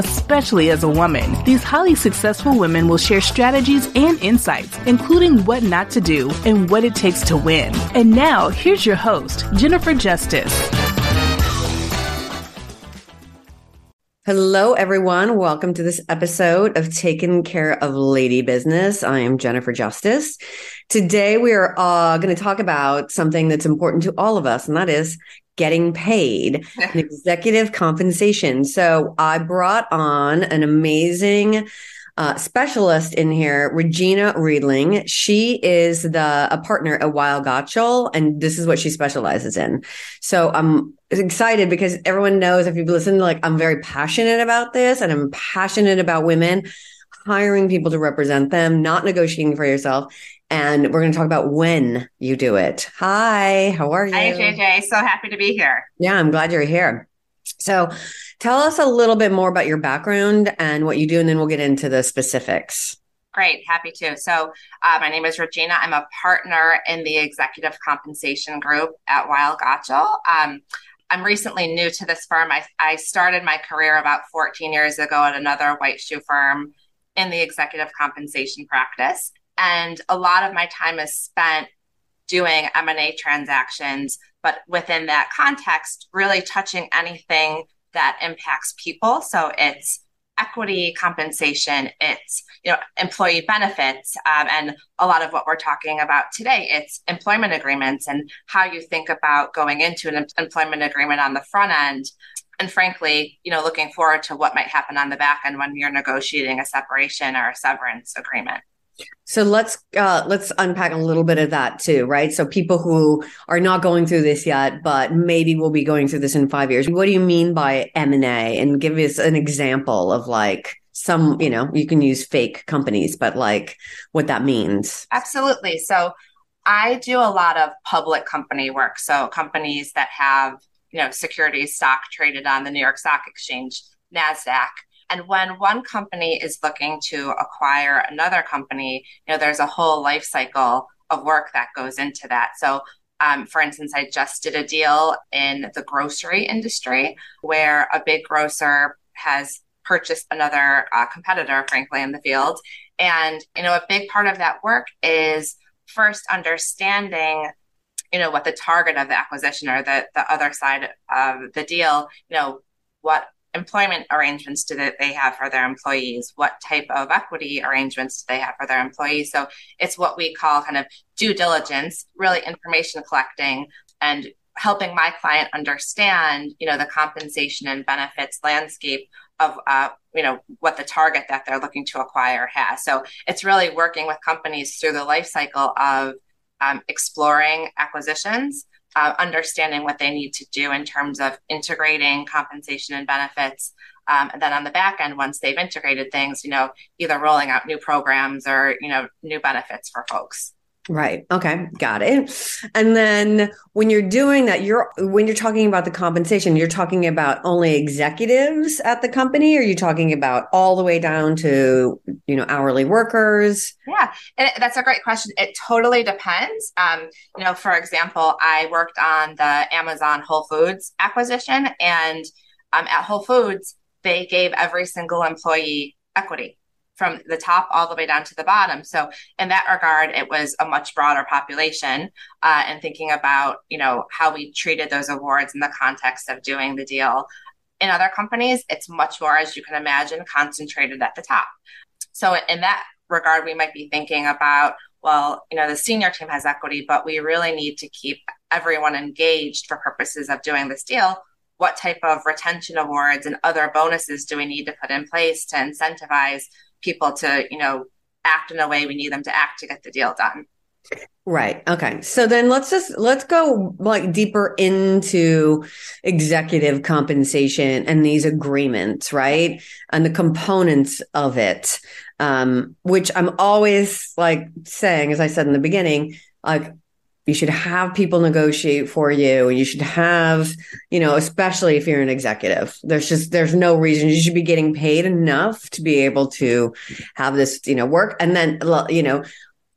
especially as a woman. These highly successful women will share strategies and insights, including what not to do and what it takes to win. And now, here's your host, Jennifer Justice. Hello, everyone. Welcome to this episode of Taking Care of Lady Business. I am Jennifer Justice. Today, we are uh, going to talk about something that's important to all of us, and that is getting paid executive compensation. So I brought on an amazing uh, specialist in here, Regina Readling. She is the a partner at Weil Gotshal, and this is what she specializes in. So I'm excited because everyone knows if you've listened, like I'm very passionate about this, and I'm passionate about women hiring people to represent them, not negotiating for yourself and we're going to talk about when you do it. Hi, how are you? Hi, JJ. So happy to be here. Yeah, I'm glad you're here. So, tell us a little bit more about your background and what you do, and then we'll get into the specifics. Great, happy to. So, uh, my name is Regina. I'm a partner in the executive compensation group at Weil Gotshal. Um, I'm recently new to this firm. I, I started my career about 14 years ago at another white shoe firm in the executive compensation practice and a lot of my time is spent doing m&a transactions but within that context really touching anything that impacts people. So it's equity compensation it's you know employee benefits um, and a lot of what we're talking about today it's employment agreements and how you think about going into an employment agreement on the front end and frankly you know looking forward to what might happen on the back end when you're negotiating a separation or a severance agreement so let's uh, let's unpack a little bit of that too, right? So people who are not going through this yet, but maybe will be going through this in five years. What do you mean by M and A? And give us an example of like some, you know, you can use fake companies, but like what that means. Absolutely. So I do a lot of public company work. So companies that have you know securities stock traded on the New York Stock Exchange, Nasdaq. And when one company is looking to acquire another company, you know, there's a whole life cycle of work that goes into that. So um, for instance, I just did a deal in the grocery industry where a big grocer has purchased another uh, competitor, frankly, in the field. And, you know, a big part of that work is first understanding, you know, what the target of the acquisition or the, the other side of the deal, you know, what employment arrangements do they have for their employees? What type of equity arrangements do they have for their employees? So it's what we call kind of due diligence, really information collecting and helping my client understand, you know, the compensation and benefits landscape of, uh, you know, what the target that they're looking to acquire has. So it's really working with companies through the life cycle of um, exploring acquisitions uh, understanding what they need to do in terms of integrating compensation and benefits. Um, and then on the back end, once they've integrated things, you know, either rolling out new programs or, you know, new benefits for folks. Right. Okay. Got it. And then when you're doing that, you're when you're talking about the compensation, you're talking about only executives at the company, or are you talking about all the way down to you know hourly workers? Yeah, and that's a great question. It totally depends. Um, you know, for example, I worked on the Amazon Whole Foods acquisition, and um, at Whole Foods, they gave every single employee equity from the top all the way down to the bottom. So in that regard, it was a much broader population. Uh, and thinking about you know how we treated those awards in the context of doing the deal. In other companies, it's much more, as you can imagine, concentrated at the top. So, in that regard, we might be thinking about, well, you know, the senior team has equity, but we really need to keep everyone engaged for purposes of doing this deal. What type of retention awards and other bonuses do we need to put in place to incentivize people to, you know, act in a way we need them to act to get the deal done? Right. Okay. So then let's just let's go like deeper into executive compensation and these agreements, right? And the components of it. Um, which I'm always like saying, as I said in the beginning, like you should have people negotiate for you. You should have, you know, especially if you're an executive. There's just there's no reason you should be getting paid enough to be able to have this, you know, work. And then you know,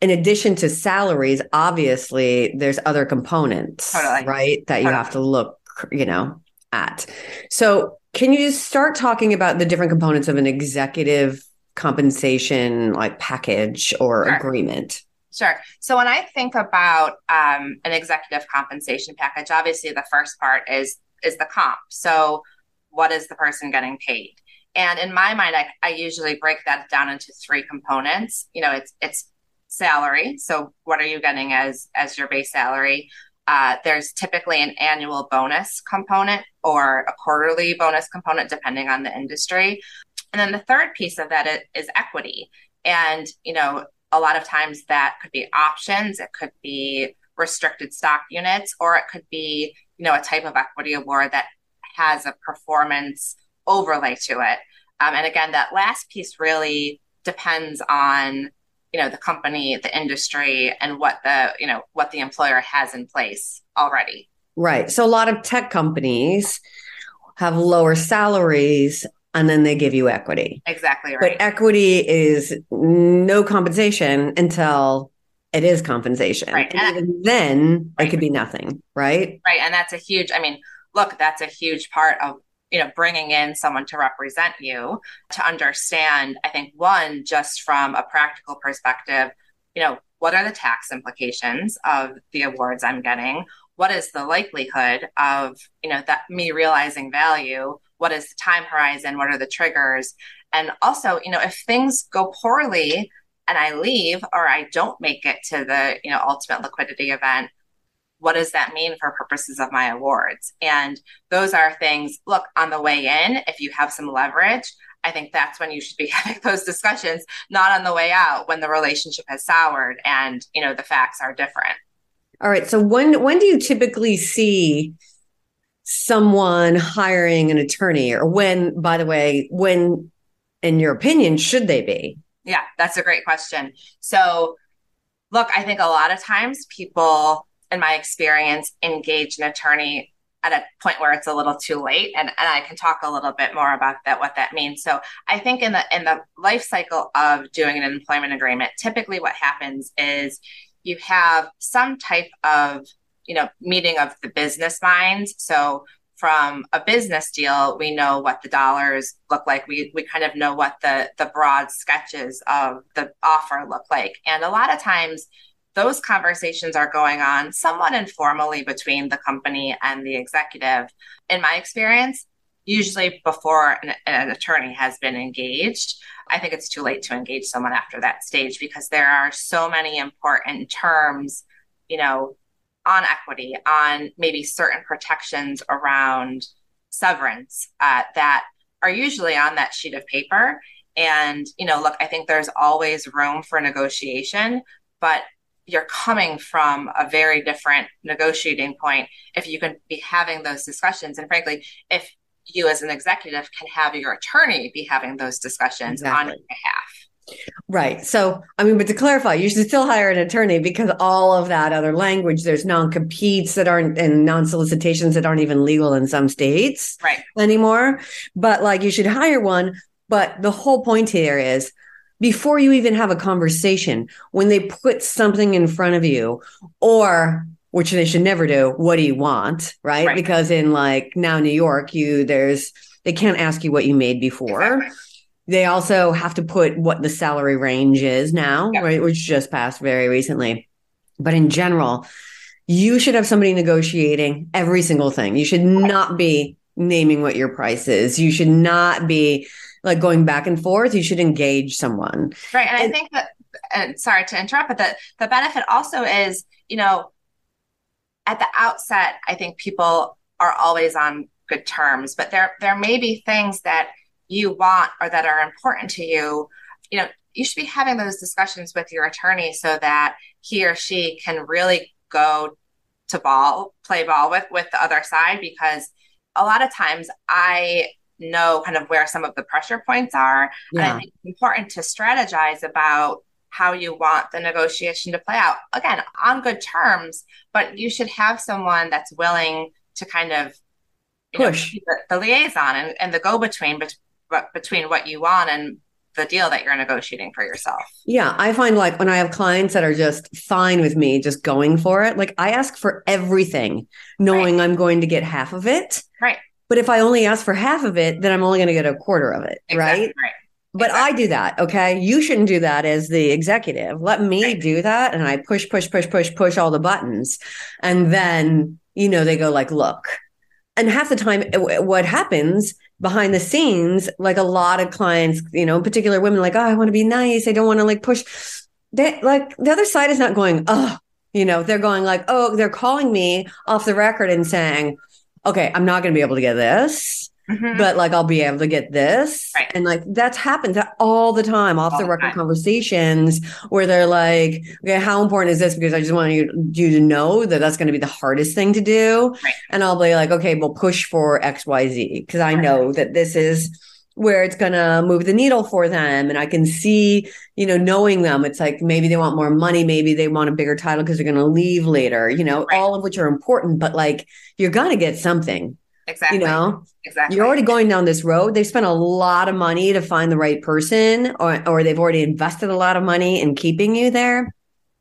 in addition to salaries, obviously there's other components, totally. right? That you totally. have to look, you know, at. So can you just start talking about the different components of an executive compensation like package or sure. agreement? Sure. So when I think about um, an executive compensation package, obviously the first part is is the comp. So what is the person getting paid? And in my mind, I, I usually break that down into three components. You know, it's it's salary. So what are you getting as as your base salary? Uh, there's typically an annual bonus component or a quarterly bonus component, depending on the industry. And then the third piece of that is, is equity. And, you know, a lot of times that could be options, it could be restricted stock units, or it could be, you know, a type of equity award that has a performance overlay to it. Um, and again, that last piece really depends on you know the company the industry and what the you know what the employer has in place already. Right. So a lot of tech companies have lower salaries and then they give you equity exactly right but equity is no compensation until it is compensation right. and, and then right. it could be nothing right right and that's a huge i mean look that's a huge part of you know bringing in someone to represent you to understand i think one just from a practical perspective you know what are the tax implications of the awards i'm getting what is the likelihood of you know that me realizing value what is the time horizon what are the triggers and also you know if things go poorly and i leave or i don't make it to the you know ultimate liquidity event what does that mean for purposes of my awards? And those are things, look, on the way in, if you have some leverage, I think that's when you should be having those discussions, not on the way out when the relationship has soured and, you know, the facts are different. All right. So when when do you typically see someone hiring an attorney or when by the way, when in your opinion should they be? Yeah, that's a great question. So look, I think a lot of times people in my experience, engage an attorney at a point where it's a little too late and, and i can talk a little bit more about that what that means so i think in the in the life cycle of doing an employment agreement typically what happens is you have some type of you know meeting of the business minds. So from a business deal we know what the dollars look like. We we kind of know what the the broad sketches of the offer look like. And a lot of times those conversations are going on somewhat informally between the company and the executive. In my experience, usually before an, an, attorney has been engaged, I think it's too late to engage someone after that stage because there are so many important terms, you know, on equity, on maybe certain protections around severance uh, that are usually on that sheet of paper. And, you know, look, I think there's always room for negotiation, but you're coming from a very different negotiating point if you can be having those discussions and frankly if you as an executive can have your attorney be having those discussions exactly. on your behalf right so i mean but to clarify you should still hire an attorney because all of that other language there's non-competes that aren't and non-solicitations that aren't even legal in some states right anymore but like you should hire one but the whole point here is before you even have a conversation, when they put something in front of you, or which they should never do, what do you want? Right? right. Because in like now New York, you there's they can't ask you what you made before. Exactly. They also have to put what the salary range is now, yep. right? Which just passed very recently. But in general, you should have somebody negotiating every single thing. You should not be naming what your price is. You should not be like going back and forth. You should engage someone. Right. And, and I think that, and sorry to interrupt, but the, the benefit also is, you know, at the outset, I think people are always on good terms, but there, there may be things that you want or that are important to you. You know, you should be having those discussions with your attorney so that he or she can really go to ball, play ball with with the other side because a lot of times I know kind of where some of the pressure points are. Yeah. And I think it's important to strategize about how you want the negotiation to play out. Again, on good terms, but you should have someone that's willing to kind of push know, the, the, liaison and, and the go between between what you want and the deal that you're negotiating for yourself. Yeah, I find like when I have clients that are just fine with me just going for it, like I ask for everything, knowing right. I'm going to get half of it. Right. But if I only ask for half of it, then I'm only going to get a quarter of it. Exactly. Right. Right. But exactly. I do that. Okay. You shouldn't do that as the executive. Let me right. do that. And I push, push, push, push, push all the buttons. And then, you know, they go like, look. And half the time, what happens behind the scenes, like a lot of clients, you know, in particular women, like, oh, I want to be nice. I don't want to like push. They like the other side is not going, oh, you know, they're going like, oh, they're calling me off the record and saying, okay, I'm not going to be able to get this. Mm-hmm. But like I'll be able to get this, right. and like that's happened all the time, off all the record conversations where they're like, "Okay, how important is this?" Because I just want you, you to know that that's going to be the hardest thing to do, right. and I'll be like, "Okay, we'll push for X, Y, Z," because I know that this is where it's going to move the needle for them and i can see you know knowing them it's like maybe they want more money maybe they want a bigger title because they're going to leave later you know right. all of which are important but like you're going to get something Exactly. You know, exactly. You're already going down this road. They spent a lot of money to find the right person, or or they've already invested a lot of money in keeping you there.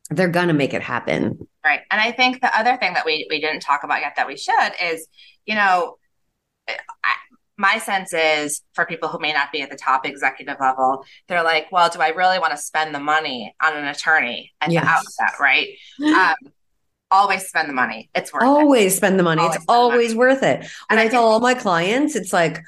They're gonna make it happen. Right. And I think the other thing that we we didn't talk about yet that we should is, you know, I, my sense is for people who may not be at the top executive level, they're like, well, do I really want to spend the money on an attorney at yes. the outset, right? Um, always spend the money. It's worth always it. spend the money. Always it's always money. worth it. When and I, I tell all my clients, it's like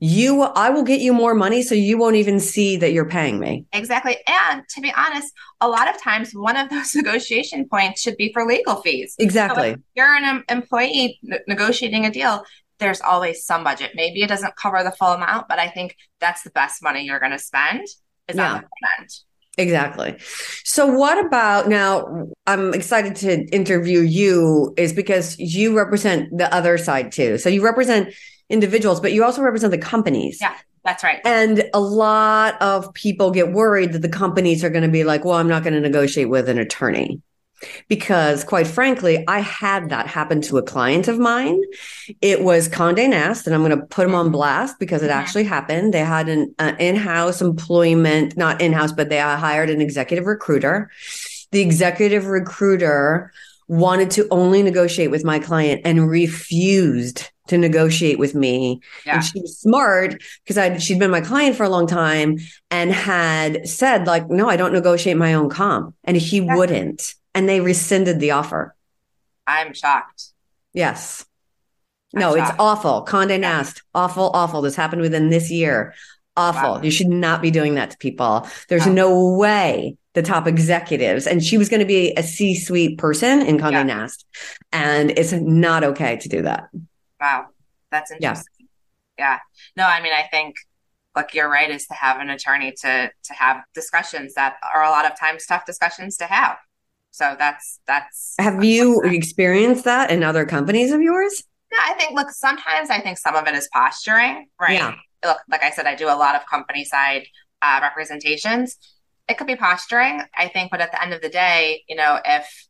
you I will get you more money so you won't even see that you're paying me. Exactly. And to be honest, a lot of times one of those negotiation points should be for legal fees. Exactly. So you're an employee negotiating a deal, there's always some budget. Maybe it doesn't cover the full amount, but I think that's the best money you're going to spend is yeah. on the front end. Exactly. So, what about now? I'm excited to interview you, is because you represent the other side too. So, you represent individuals, but you also represent the companies. Yeah, that's right. And a lot of people get worried that the companies are going to be like, well, I'm not going to negotiate with an attorney because quite frankly, I had that happen to a client of mine. It was Condé Nast, and I'm going to put them on mm-hmm. blast because it mm-hmm. actually happened. They had an uh, in-house employment, not in-house, but they hired an executive recruiter. The executive recruiter wanted to only negotiate with my client and refused to negotiate with me. Yeah. And she was smart because I she'd been my client for a long time and had said like, no, I don't negotiate my own comp. And he yeah. wouldn't and they rescinded the offer. I'm shocked. Yes. I'm no, shocked. it's awful. Condé Nast, awful, awful. This happened within this year. Awful. Wow. You should not be doing that to people. There's wow. no way the top executives, and she was going to be a C suite person in Condé yeah. Nast, and it's not okay to do that. Wow. That's interesting. Yeah. yeah. No, I mean, I think look, you're right, is to have an attorney to to have discussions that are a lot of times tough discussions to have. So that's that's. Have you experienced that in other companies of yours? Yeah, I think. Look, sometimes I think some of it is posturing, right? Yeah. Look, like I said, I do a lot of company side uh, representations. It could be posturing, I think, but at the end of the day, you know, if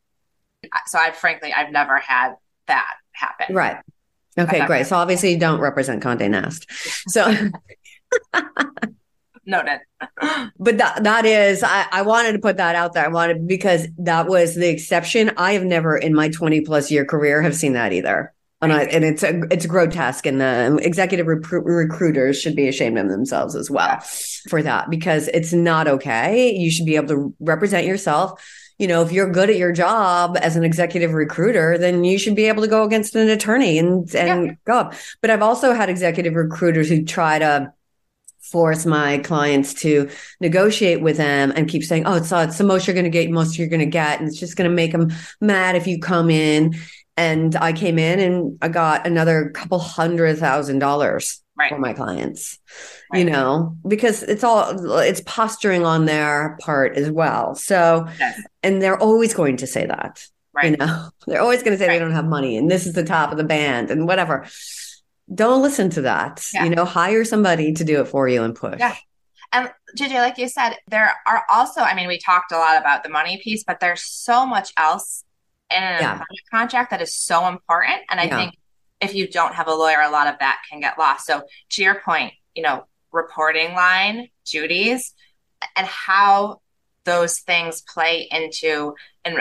so, I frankly, I've never had that happen. Right. Okay, great. So obviously, you don't represent Condé Nast. So. Noted. but that that is I, I wanted to put that out there. I wanted because that was the exception. I have never in my 20 plus year career have seen that either. And I, and it's a, it's grotesque and the executive recruiters should be ashamed of themselves as well for that because it's not okay. You should be able to represent yourself. you know, if you're good at your job as an executive recruiter, then you should be able to go against an attorney and and yeah. go up. But I've also had executive recruiters who try to force my clients to negotiate with them and keep saying, "Oh, it's, uh, it's the most you're going to get, most you're going to get," and it's just going to make them mad if you come in. And I came in and I got another couple hundred thousand dollars right. for my clients, right. you know, because it's all it's posturing on their part as well. So, yes. and they're always going to say that, right? You know, they're always going to say they don't have money and this is the top of the band and whatever don't listen to that. Yeah. You know, hire somebody to do it for you and push. Yeah. And JJ, like you said, there are also, I mean, we talked a lot about the money piece, but there's so much else in an yeah. contract that is so important. And I yeah. think if you don't have a lawyer, a lot of that can get lost. So to your point, you know, reporting line, duties, and how those things play into and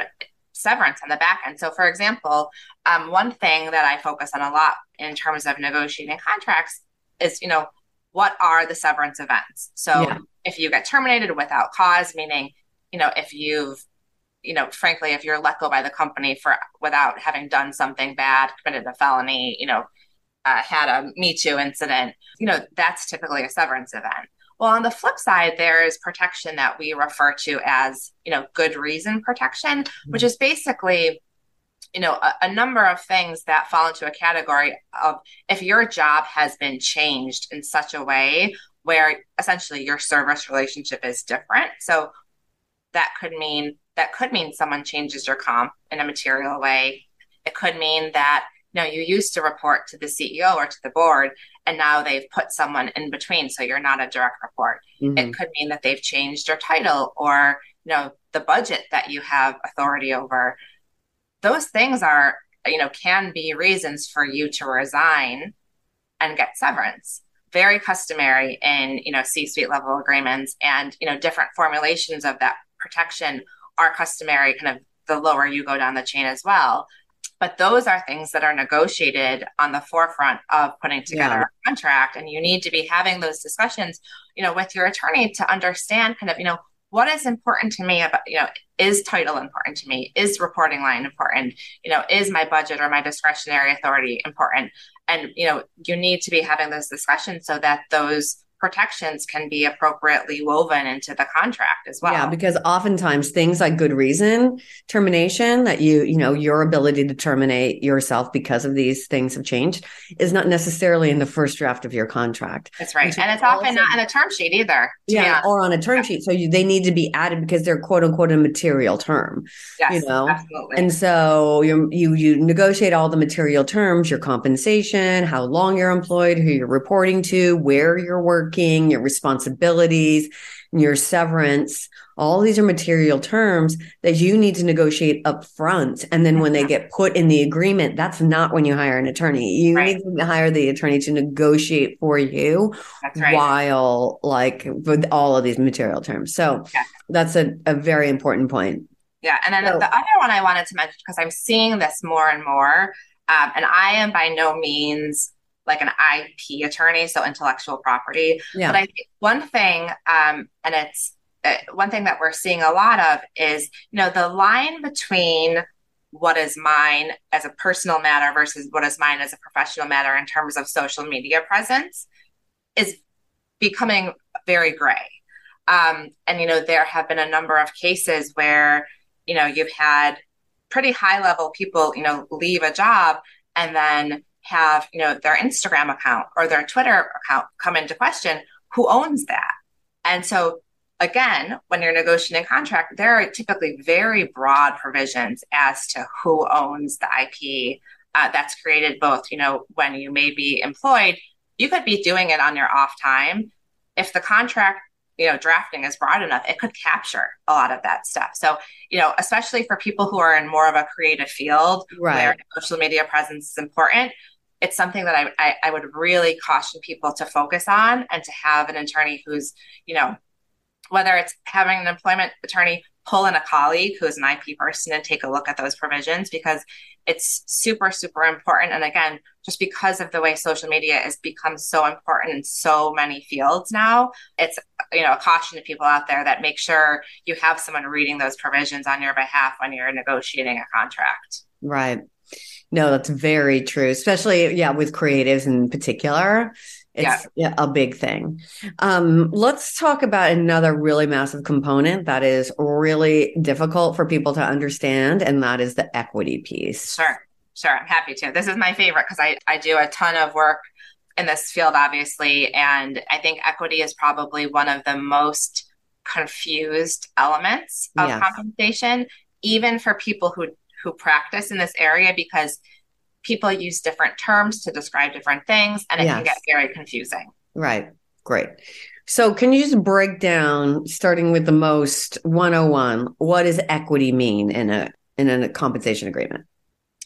severance on the back end. So, for example, um, one thing that I focus on a lot in terms of negotiating contracts is, you know, what are the severance events? So, yeah. if you get terminated without cause, meaning, you know, if you've you know, frankly, if you're let go by the company for without having done something bad, committed a felony, you know, uh, had a Me Too incident, you know, that's typically a severance event. Well, on the flip side, there is protection that we refer to as, you know, good reason protection, mm-hmm. which is basically, you know, a, a, number of things that fall into a category of if your job has been changed in such a way where essentially your service relationship is different. So that could mean that could mean someone changes your comp in a material way. It could mean that you know you used to report to the ceo or to the board and now they've put someone in between so you're not a direct report. Mm-hmm. it could mean that they've changed your title or you know the budget that you have authority over. Those things are you know can be reasons for you to resign and get severance. Very customary in you know c-suite level agreements and you know different formulations of that protection are customary kind of the lower you go down the chain as well but those are things that are negotiated on the forefront of putting together yeah. a contract. And you need to be having those discussions you know with your attorney to understand kind of you know what is important to me about you know is title important to me? Is reporting line important? You know is my budget or my discretionary authority important? And you know you need to be having those discussions so that those protections can be appropriately woven into the contract as well. Yeah, because oftentimes things like good reason termination that you, you know, your ability to terminate yourself because of these things have changed is not necessarily in the first draft of your contract. That's right. And it's often not in a term sheet either. Yeah, or on a term yeah. sheet. So you, they need to be added because they're quote unquote a material term. Yes, you know? absolutely. And so you you you negotiate all the material terms, your compensation, how long you're employed, who you're reporting to, where you're working working, your responsibilities, your severance. All these are material terms that you need to negotiate up front. And then when they get put in the agreement, that's not when you hire an attorney. You right. need to hire the attorney to negotiate for you right. while like with all of these material terms. So yeah. that's a, a very important point. Yeah. And then so, the other one I wanted to mention, because I'm seeing this more and more, um, and I am by no means like an IP attorney, so intellectual property. Yeah. But I think one thing, um, and it's uh, one thing that we're seeing a lot of is, you know, the line between what is mine as a personal matter versus what is mine as a professional matter in terms of social media presence is becoming very gray. Um, and, you know, there have been a number of cases where, you know, you've had pretty high level people, you know, leave a job and then have you know their instagram account or their twitter account come into question who owns that? And so again when you're negotiating a contract there are typically very broad provisions as to who owns the ip uh, that's created both you know when you may be employed you could be doing it on your off time. If the contract you know drafting is broad enough it could capture a lot of that stuff. So you know especially for people who are in more of a creative field right. where social media presence is important it's something that I, I, I would really caution people to focus on and to have an attorney who's, you know, whether it's having an employment attorney pull in a colleague who's an IP person and take a look at those provisions because it's super, super important. And again, just because of the way social media has become so important in so many fields now, it's you know a caution to people out there that make sure you have someone reading those provisions on your behalf when you're negotiating a contract. Right. No, that's very true, especially yeah with creatives in particular. It's yeah. a big thing. Um, let's talk about another really massive component that is really difficult for people to understand, and that is the equity piece. Sure, sure. I'm happy to. This is my favorite because I, I do a ton of work in this field, obviously. And I think equity is probably one of the most confused elements of yes. compensation, even for people who, who practice in this area, because people use different terms to describe different things and it yes. can get very confusing. Right. Great. So, can you just break down, starting with the most 101, what does equity mean in a in a compensation agreement?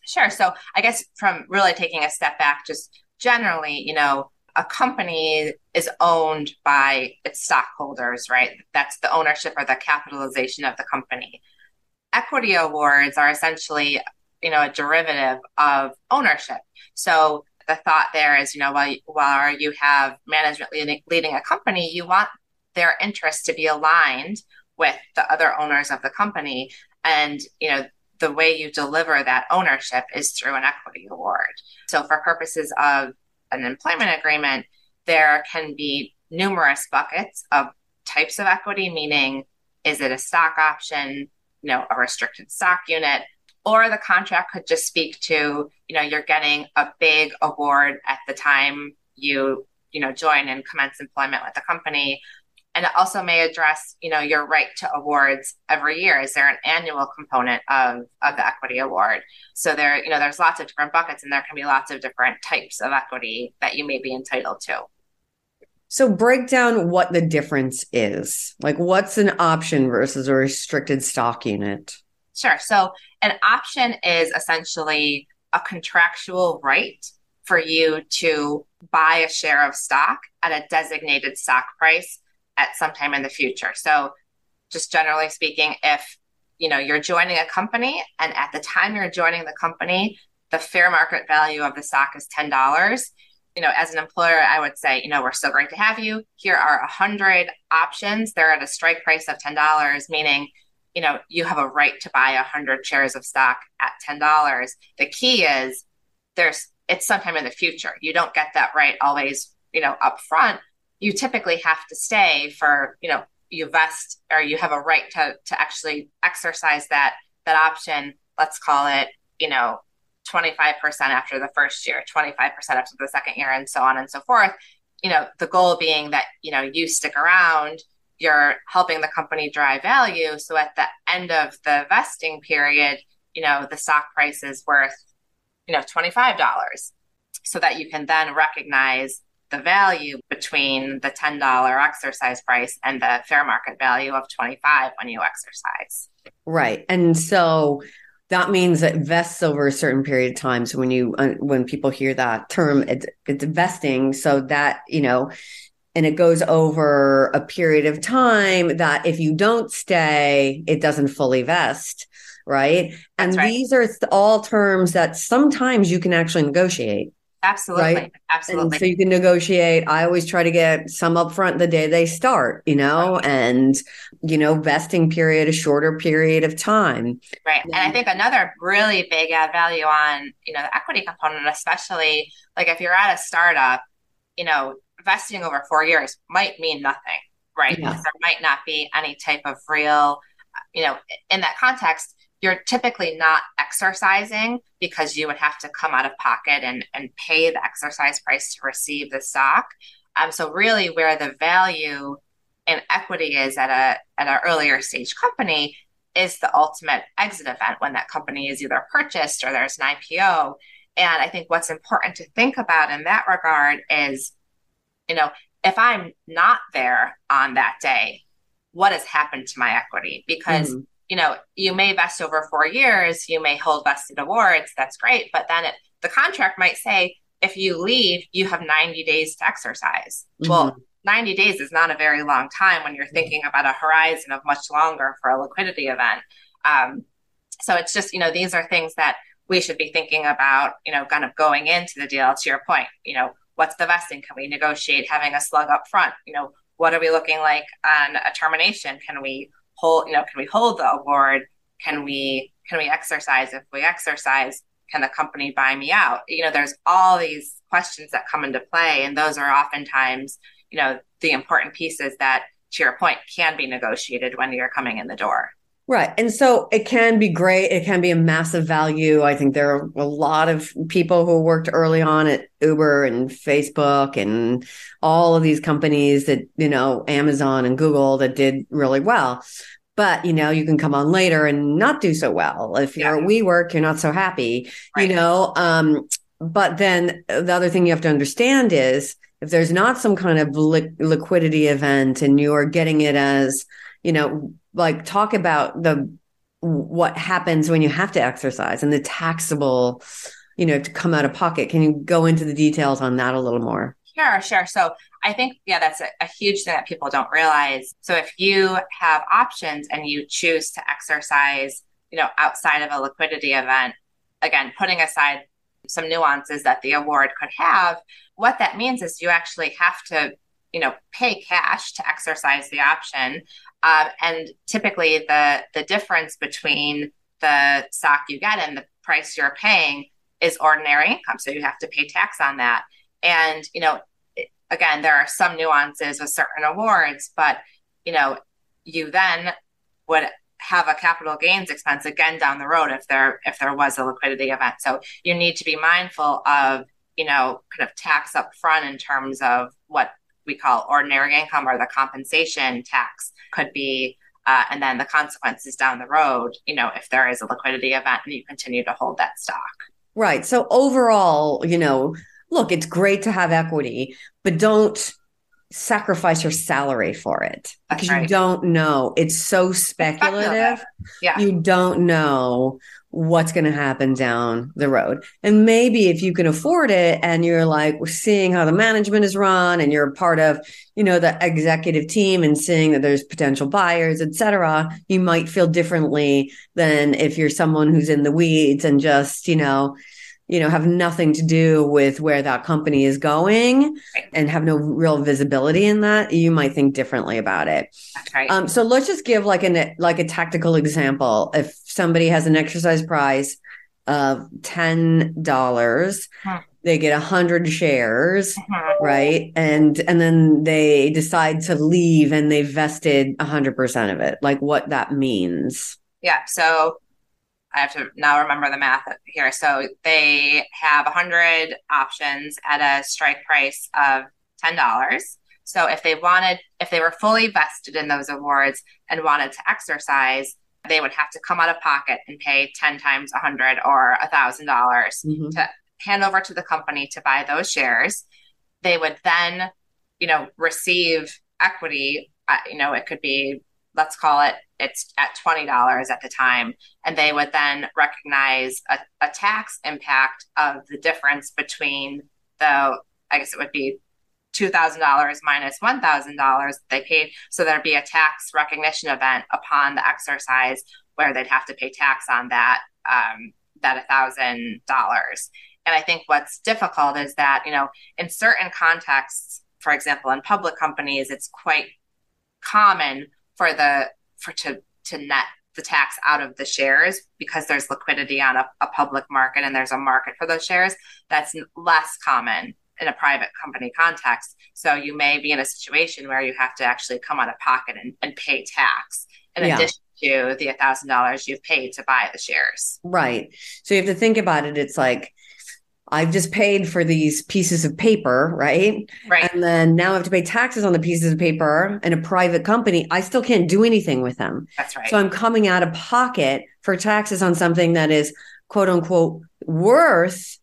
Sure. So, I guess from really taking a step back, just generally, you know, a company is owned by its stockholders, right? That's the ownership or the capitalization of the company. Equity awards are essentially you know a derivative of ownership. So the thought there is you know while while you have management leading, leading a company you want their interests to be aligned with the other owners of the company. And you know the way you deliver that ownership is through an equity award. So for purposes of an employment agreement there can be numerous buckets of types of equity meaning is it a stock option you know a restricted stock unit or the contract could just speak to you know you're getting a big award at the time you you know join and commence employment with the company. And it also may address you know your right to awards every year. Is there an annual component of of the equity award? So there you know there's lots of different buckets and there can be lots of different types of equity that you may be entitled to so break down what the difference is like what's an option versus a restricted stock unit Sure. So an option is essentially a contractual right for you to buy a share of stock at a designated stock price at some time in the future. So just generally speaking, if you know you're joining a company and at the time you're joining the company, the fair market value of the stock is ten dollars. You know, as an employer, I would say, you know, we're so great to have you. Here are a hundred options. They're at a strike price of ten dollars, meaning you know, you have a right to buy a 100 shares of stock at $10. The key is there's it's sometime in the future. You don't get that right always, you know, up front. You typically have to stay for, you know, you vest or you have a right to to actually exercise that that option. Let's call it, you know, 25% after the first year, 25% after the second year, and so on and so forth. You know, the goal being that, you know, you stick around you're helping the company drive value. So at the end of the vesting period, you know, the stock price is worth, you know, $25 so that you can then recognize the value between the $10 exercise price and the fair market value of 25 when you exercise. Right. And so that means it vests over a certain period of time. So when you, uh, when people hear that term, it's, it's vesting. So that, you know, and it goes over a period of time that if you don't stay, it doesn't fully vest. Right. and right. these are all terms that sometimes you can actually negotiate. Absolutely. Right? Absolutely. And so you can negotiate. I always try to get some upfront the day they start, you know, right. and, you know, vesting period, a shorter period of time. Right. And I think another really big add value on, you know, the equity component, especially like if you're at a startup, you know, vesting over four years might mean nothing, right? Yeah. There might not be any type of real, you know, in that context, you're typically not exercising because you would have to come out of pocket and, and pay the exercise price to receive the stock. Um, so really where the value in equity is at a at an earlier stage company is the ultimate exit event when that company is either purchased or there's an IPO. And I think what's important to think about in that regard is you know, if I'm not there on that day, what has happened to my equity? Because, mm-hmm. You know, you may vest over four years, you may hold vested awards, that's great. But then it, the contract might say, if you leave, you have 90 days to exercise. Mm-hmm. Well, 90 days is not a very long time when you're thinking about a horizon of much longer for a liquidity event. Um, so it's just, you know, these are things that we should be thinking about, you know, kind of going into the deal to your point, you know, what's the vesting? Can we negotiate having a slug up front? You know, what are we looking like on a termination? Can we hold, you know, can we hold the award? Can we, can we exercise? If we exercise, can the company buy me out? You know, there's all these questions that come into play. And those are oftentimes, you know, the important pieces that, to your point, can be negotiated when you're coming in the door. Right. And so it can be great. It can be a massive value. I think there are a lot of people who worked early on at Uber and Facebook and all of these companies that, you know, Amazon and Google that did really well. But, you know, you can come on later and not do so well. If you're yeah. at WeWork, you're not so happy, right. you know. Um, but then the other thing you have to understand is if there's not some kind of li- liquidity event and you're getting it as, you know, like talk about the what happens when you have to exercise and the taxable, you know, to come out of pocket. Can you go into the details on that a little more? Sure, sure. So I think, yeah, that's a, a, huge thing that people don't realize. So if you have options and you choose to exercise, you know, outside of a liquidity event, again, putting aside some nuances that the award could have, what that means is you actually have to, you know, pay cash to exercise the option. Um, and typically, the the difference between the stock you get and the price you're paying is ordinary income, so you have to pay tax on that. And you know, again, there are some nuances with certain awards, but you know, you then would have a capital gains expense again down the road if there if there was a liquidity event. So you need to be mindful of you know kind of tax up front in terms of what we call ordinary income or the compensation tax could be uh, and then the consequences down the road you know if there is a liquidity event and you continue to hold that stock. Right. So overall you know look it's great to have equity but don't sacrifice your salary for it That's because right. you don't know. It's so speculative. speculative. Yeah. You don't know what's going to happen down the road. And maybe if you can afford it and you're like seeing how the management is run and you're part of, you know, the executive team and seeing that there's potential buyers, et cetera, you might feel differently than if you're someone who's in the weeds and just, you know, you know have nothing to do with where that company is going and have no real visibility in that you might think differently about it right. um, so let's just give like an like a tactical example if somebody has an exercise price of ten dollars hmm. they get a hundred shares hmm. right and and then they decide to leave and they vested a hundred percent of it like what that means yeah so I have to now remember the math here. So they have 100 options at a strike price of $10. So if they wanted, if they were fully vested in those awards and wanted to exercise, they would have to come out of pocket and pay 10 times 100 or $1,000 mm-hmm. to hand over to the company to buy those shares. They would then, you know, receive equity. Uh, you know, it could be let's call it it's at $20 at the time. And they would then recognize a, a tax impact of the difference between the i guess it would be $2000 minus $1000 they paid. So there'd be a tax recognition event upon the exercise where they'd have to pay tax on that um, that $1000 and i think what's difficult is that you know in certain contexts for example in public companies it's quite common for the for to to net the tax out of the shares because there's liquidity on a, a public market and there's a market for those shares that's less common in a private company context. So you may be in a situation where you have to actually come out of pocket and, and pay tax in yeah. addition to the $1000 you've paid to buy the shares. Right. So you have to think about it it's like I've just paid for these pieces of paper, right? Right. And then now I have to pay taxes on the pieces of paper in a private company. I still can't do anything with them. That's right. So I'm coming out of pocket for taxes on something that is quote unquote worth,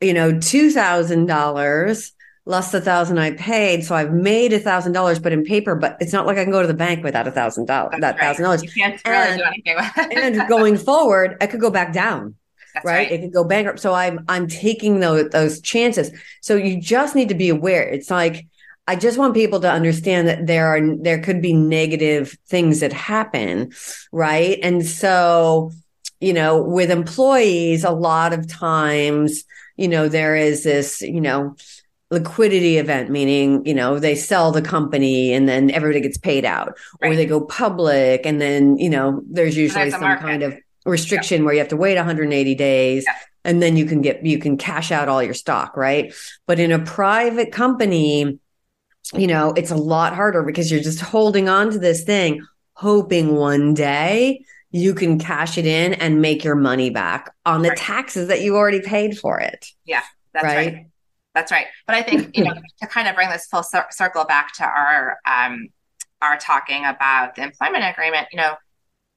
you know, $2,000 less the thousand I paid. So I've made a thousand dollars, but in paper, but it's not like I can go to the bank without a thousand dollars, that thousand dollars. You can't really and, do anything with and going forward, I could go back down. That's right? right? It could go bankrupt. So I'm I'm taking those those chances. So you just need to be aware. It's like I just want people to understand that there are there could be negative things that happen, right? And so, you know, with employees, a lot of times, you know, there is this, you know, liquidity event, meaning, you know, they sell the company and then everybody gets paid out, right. or they go public and then, you know, there's usually there's some kind of restriction yeah. where you have to wait 180 days. Yeah and then you can get you can cash out all your stock right but in a private company you know, it's a lot harder because you're just holding on to this thing, hoping one day you can cash it in and make your money back on the right. taxes that you already paid for it. Yeah, that's right. right. That's right. But I think you know to kind of bring this full circle back to our um, our talking about the employment agreement. You know,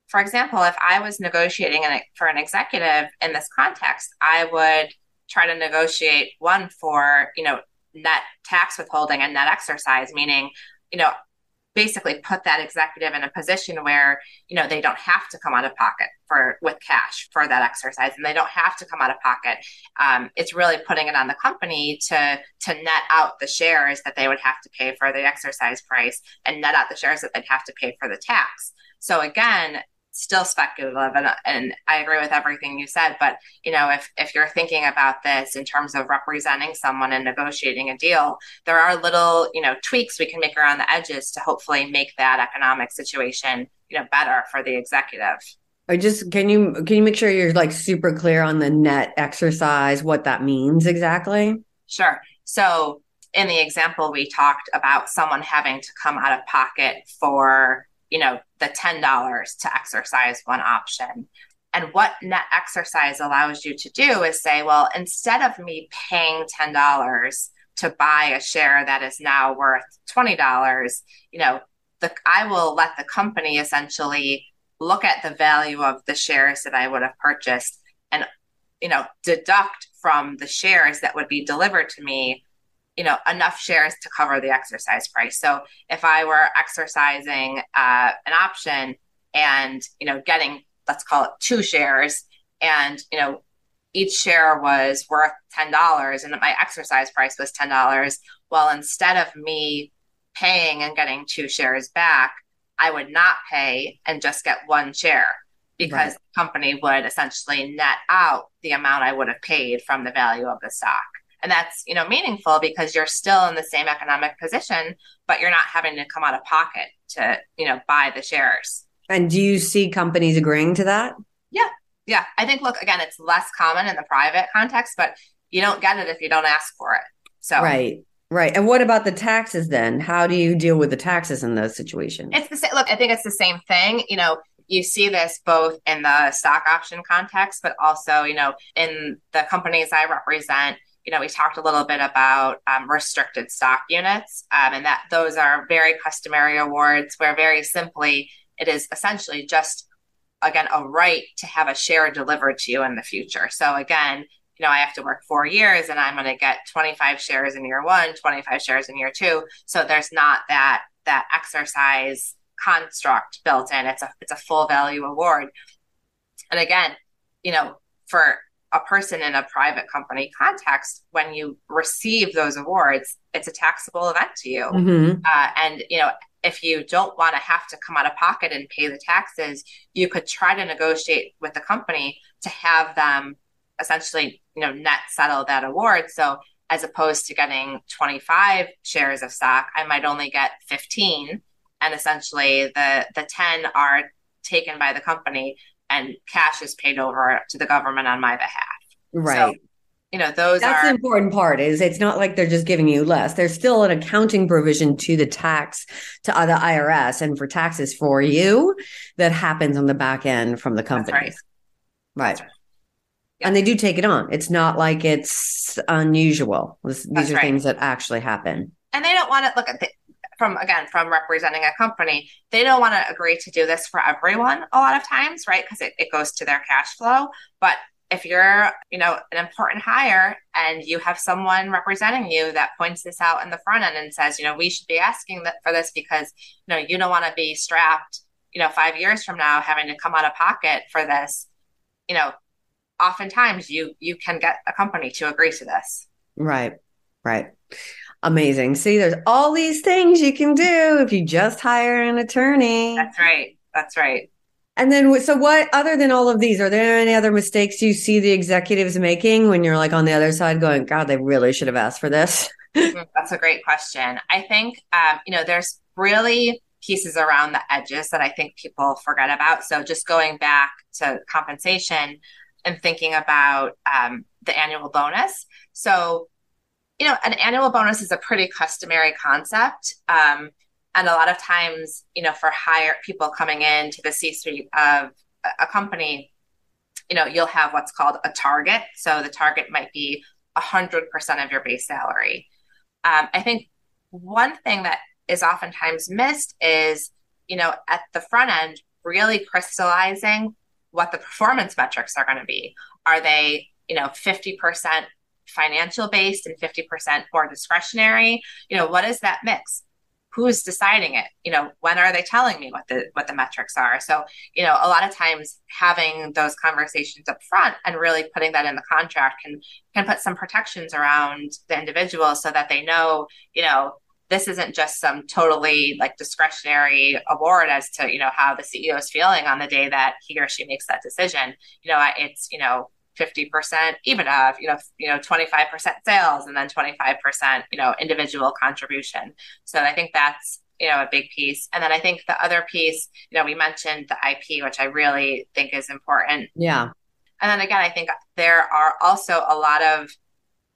for example, if I was negotiating an, for an executive in this context, I would try to negotiate one for you know net tax withholding and net exercise, meaning, you know, basically put that executive in a position where you know they don't have to come out of pocket for with cash for that exercise and they don't have to come out of pocket. Um, it's really putting it on the company to to net out the shares that they would have to pay for the exercise price and net out the shares that they'd have to pay for the tax. So again still speculative and, and i agree with everything you said but you know if if you're thinking about this in terms of representing someone and negotiating a deal there are little you know tweaks we can make around the edges to hopefully make that economic situation you know better for the executive. I just can you can you make sure you're like super clear on the net exercise what that means exactly? Sure. So in the example we talked about someone having to come out of pocket for you know, the $10 to exercise one option. And what net exercise allows you to do is say, well, instead of me paying $10 to buy a share that is now worth $20, you know, the, I will let the company essentially look at the value of the shares that I would have purchased and, you know, deduct from the shares that would be delivered to me you know enough shares to cover the exercise price so if i were exercising uh, an option and you know getting let's call it two shares and you know each share was worth $10 and my exercise price was $10 well instead of me paying and getting two shares back i would not pay and just get one share because right. the company would essentially net out the amount i would have paid from the value of the stock and that's you know meaningful because you're still in the same economic position but you're not having to come out of pocket to you know buy the shares and do you see companies agreeing to that yeah yeah i think look again it's less common in the private context but you don't get it if you don't ask for it so right Right. And what about the taxes then? How do you deal with the taxes in those situations? It's the same. Look, I think it's the same thing. You know, you see this both in the stock option context, but also, you know, in the companies I represent, you know, we talked a little bit about um, restricted stock units, um, and that those are very customary awards where very simply it is essentially just again a right to have a share delivered to you in the future. So again, you know, I have to work four years and I'm going to get 25 shares in year one, 25 shares in year two. So there's not that that exercise construct built in. It's a it's a full value award. And again, you know, for a person in a private company context, when you receive those awards, it's a taxable event to you. Mm-hmm. Uh, and, you know, if you don't want to have to come out of pocket and pay the taxes, you could try to negotiate with the company to have them essentially, you know, net settle that award. So as opposed to getting 25 shares of stock, I might only get 15. And essentially the the 10 are taken by the company and cash is paid over to the government on my behalf. Right. So, you know, those That's are the important part is it's not like they're just giving you less. There's still an accounting provision to the tax to uh, the IRS and for taxes for you that happens on the back end from the company. Right. right. right. Yeah. And they do take it on. It's not like it's unusual. This, these are right. things that actually happen. And they don't want to look at the, from again from representing a company they don't want to agree to do this for everyone a lot of times right? Because it, it goes to their cash flow. But if you're you know an important hire and you have someone representing you that points this out in the front end and says you know we should be asking for this because you know you don't want to be strapped you know five years from now having to come out of pocket for this you know oftentimes you you can get a company to agree to this. Right. Right Amazing. See, there's all these things you can do if you just hire an attorney. That's right. That's right. And then, so what, other than all of these, are there any other mistakes you see the executives making when you're like on the other side going, God, they really should have asked for this? Mm, that's a great question. I think, um, you know, there's really pieces around the edges that I think people forget about. So just going back to compensation and thinking about um, the annual bonus. So, you know, an annual bonus is a pretty customary concept. Um, and a lot of times, you know, for higher people coming into the C suite of a company, you know, you'll have what's called a target. So the target might be 100% of your base salary. Um, I think one thing that is oftentimes missed is, you know, at the front end, really crystallizing what the performance metrics are going to be. Are they, you know, 50% financial based and 50% more discretionary? You know, what is that mix? who's deciding it you know when are they telling me what the what the metrics are so you know a lot of times having those conversations up front and really putting that in the contract can can put some protections around the individual so that they know you know this isn't just some totally like discretionary award as to you know how the ceo is feeling on the day that he or she makes that decision you know it's you know 50% EBITDA, of, you know, you know, 25% sales and then 25%, you know, individual contribution. So I think that's, you know, a big piece. And then I think the other piece, you know, we mentioned the IP, which I really think is important. Yeah. And then again, I think there are also a lot of,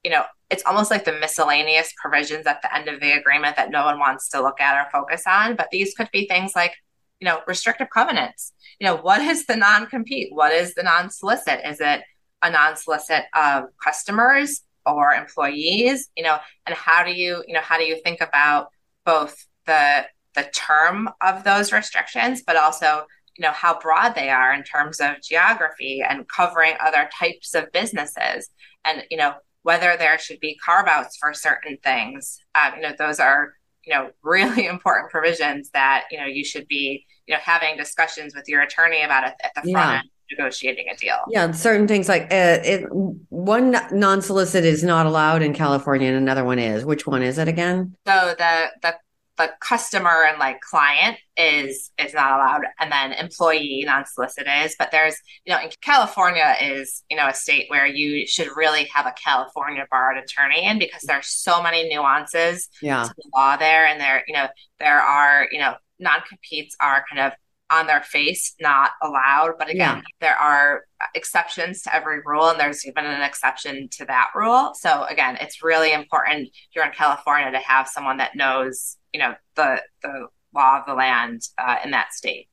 you know, it's almost like the miscellaneous provisions at the end of the agreement that no one wants to look at or focus on. But these could be things like, you know, restrictive covenants. You know, what is the non compete? What is the non solicit? Is it a non-solicit of customers or employees you know and how do you you know how do you think about both the the term of those restrictions but also you know how broad they are in terms of geography and covering other types of businesses and you know whether there should be carve outs for certain things um, you know those are you know really important provisions that you know you should be you know having discussions with your attorney about it at the front yeah. end negotiating a deal. Yeah, certain things like uh, it, one non-solicit is not allowed in California, and another one is. Which one is it again? So the the the customer and like client is is not allowed, and then employee non-solicit is. But there's you know in California is you know a state where you should really have a California barred attorney in because there's so many nuances yeah. to the law there, and there you know there are you know non-competes are kind of on their face not allowed. But again, yeah. there are exceptions to every rule, and there's even an exception to that rule. So again, it's really important here in California to have someone that knows, you know, the the law of the land uh, in that state.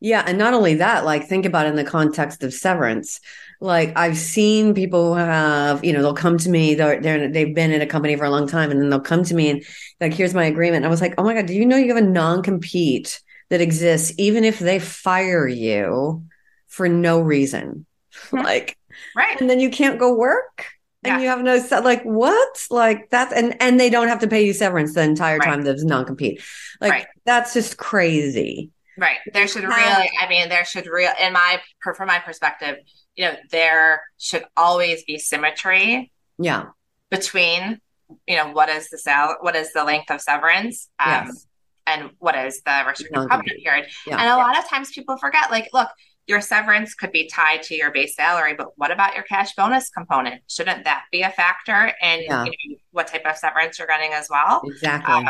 Yeah, and not only that, like think about in the context of severance. Like I've seen people have, you know, they'll come to me. They're, they're they've been in a company for a long time, and then they'll come to me and like, here's my agreement. And I was like, oh my god, do you know you have a non compete? That exists, even if they fire you for no reason. Mm-hmm. like, right. And then you can't go work. And yeah. you have no like what like that's and and they don't have to pay you severance the entire right. time there's non compete like right. that's just crazy right there should really i mean there should real in my from my perspective you know there should always be symmetry yeah between you know what is the sal what is the length of severance um, yes and what is the restricted covenant period. Yeah. And a lot of times people forget, like, look, your severance could be tied to your base salary, but what about your cash bonus component? Shouldn't that be a factor in yeah. you know, what type of severance you're getting as well? Exactly. Um,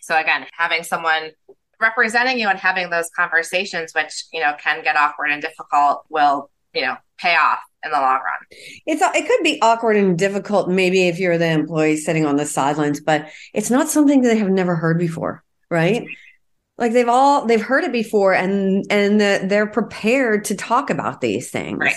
so again, having someone representing you and having those conversations, which you know can get awkward and difficult, will you know pay off in the long run. It's it could be awkward and difficult, maybe if you're the employee sitting on the sidelines, but it's not something that they have never heard before right? Mm-hmm. Like they've all they've heard it before, and and the, they're prepared to talk about these things. Right.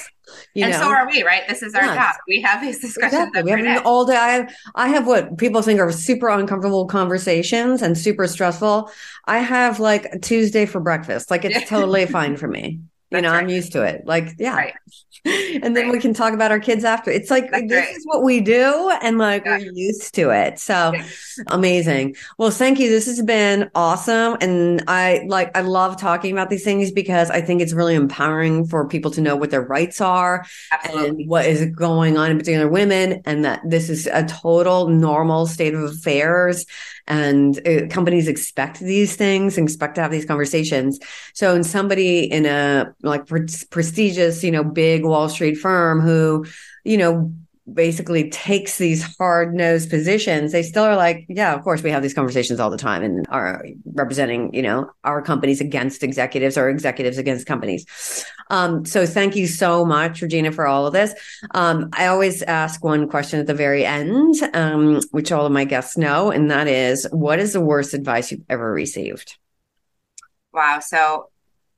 You and know? so are we, right? This is our yes. job. We have these discussions. Exactly. We have all day. I have, I have what people think are super uncomfortable conversations and super stressful. I have like Tuesday for breakfast. Like it's totally fine for me. You know, right. I'm used to it. Like, yeah. Right. and then Right. we can talk about our kids after. It's like That's this is what we do, and like Yeah. we're used to it. So amazing. Well, thank you. This has been awesome, and I like I love talking about these things because I think it's really empowering for people to know what their rights are Absolutely. and what is going on in particular women, and that this is a total normal state of affairs. And uh, companies expect these things, and expect to have these conversations. So, in somebody in a like pre- prestigious, you know, big Wall Street firm who, you know, basically takes these hard nosed positions, they still are like, yeah, of course, we have these conversations all the time and are representing, you know, our companies against executives or executives against companies. Um, so thank you so much, Regina, for all of this. Um, I always ask one question at the very end, um, which all of my guests know, and that is, what is the worst advice you've ever received? Wow. So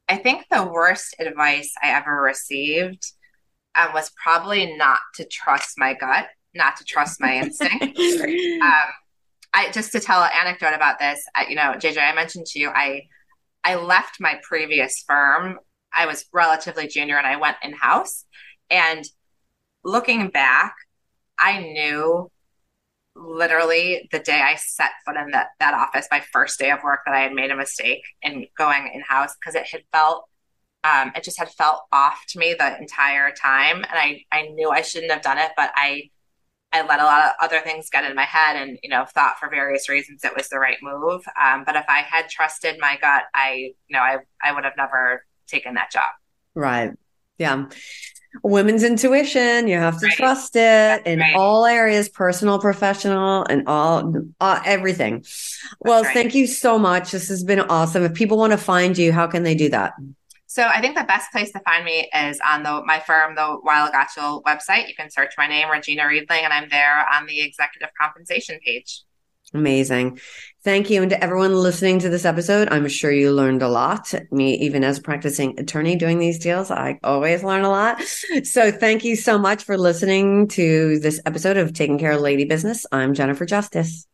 I think the worst advice I ever received um, was probably not to trust my gut, not to trust my instinct. um, I just to tell an anecdote about this, I, you know, JJ, I mentioned to you, I I left my previous firm. I was relatively junior, and I went in house. And looking back, I knew literally the day I set foot in that that office, my first day of work, that I had made a mistake in going in house because it had felt. Um, it just had felt off to me the entire time, and I I knew I shouldn't have done it, but I I let a lot of other things get in my head and, you know, thought for various reasons it was the right move. Um, but if I had trusted my gut, I, you know, I, I would have never taken that job. Right. Yeah. Women's intuition, you have to Right. trust it in right. all areas, personal, professional, and all uh, everything. Well, right. thank you so much. This has been awesome. If people want to find you, how can they do that? So I think the best place to find me is on the my firm, the Weil Gotshal website. You can search my name, Regina Readling, and I'm there on the executive compensation page. Amazing. Thank you. And to everyone listening to this episode, I'm sure you learned a lot. Me, even as a practicing attorney doing these deals, I always learn a lot. So thank you so much for listening to this episode of Taking Care of Lady Business. I'm Jennifer Justice.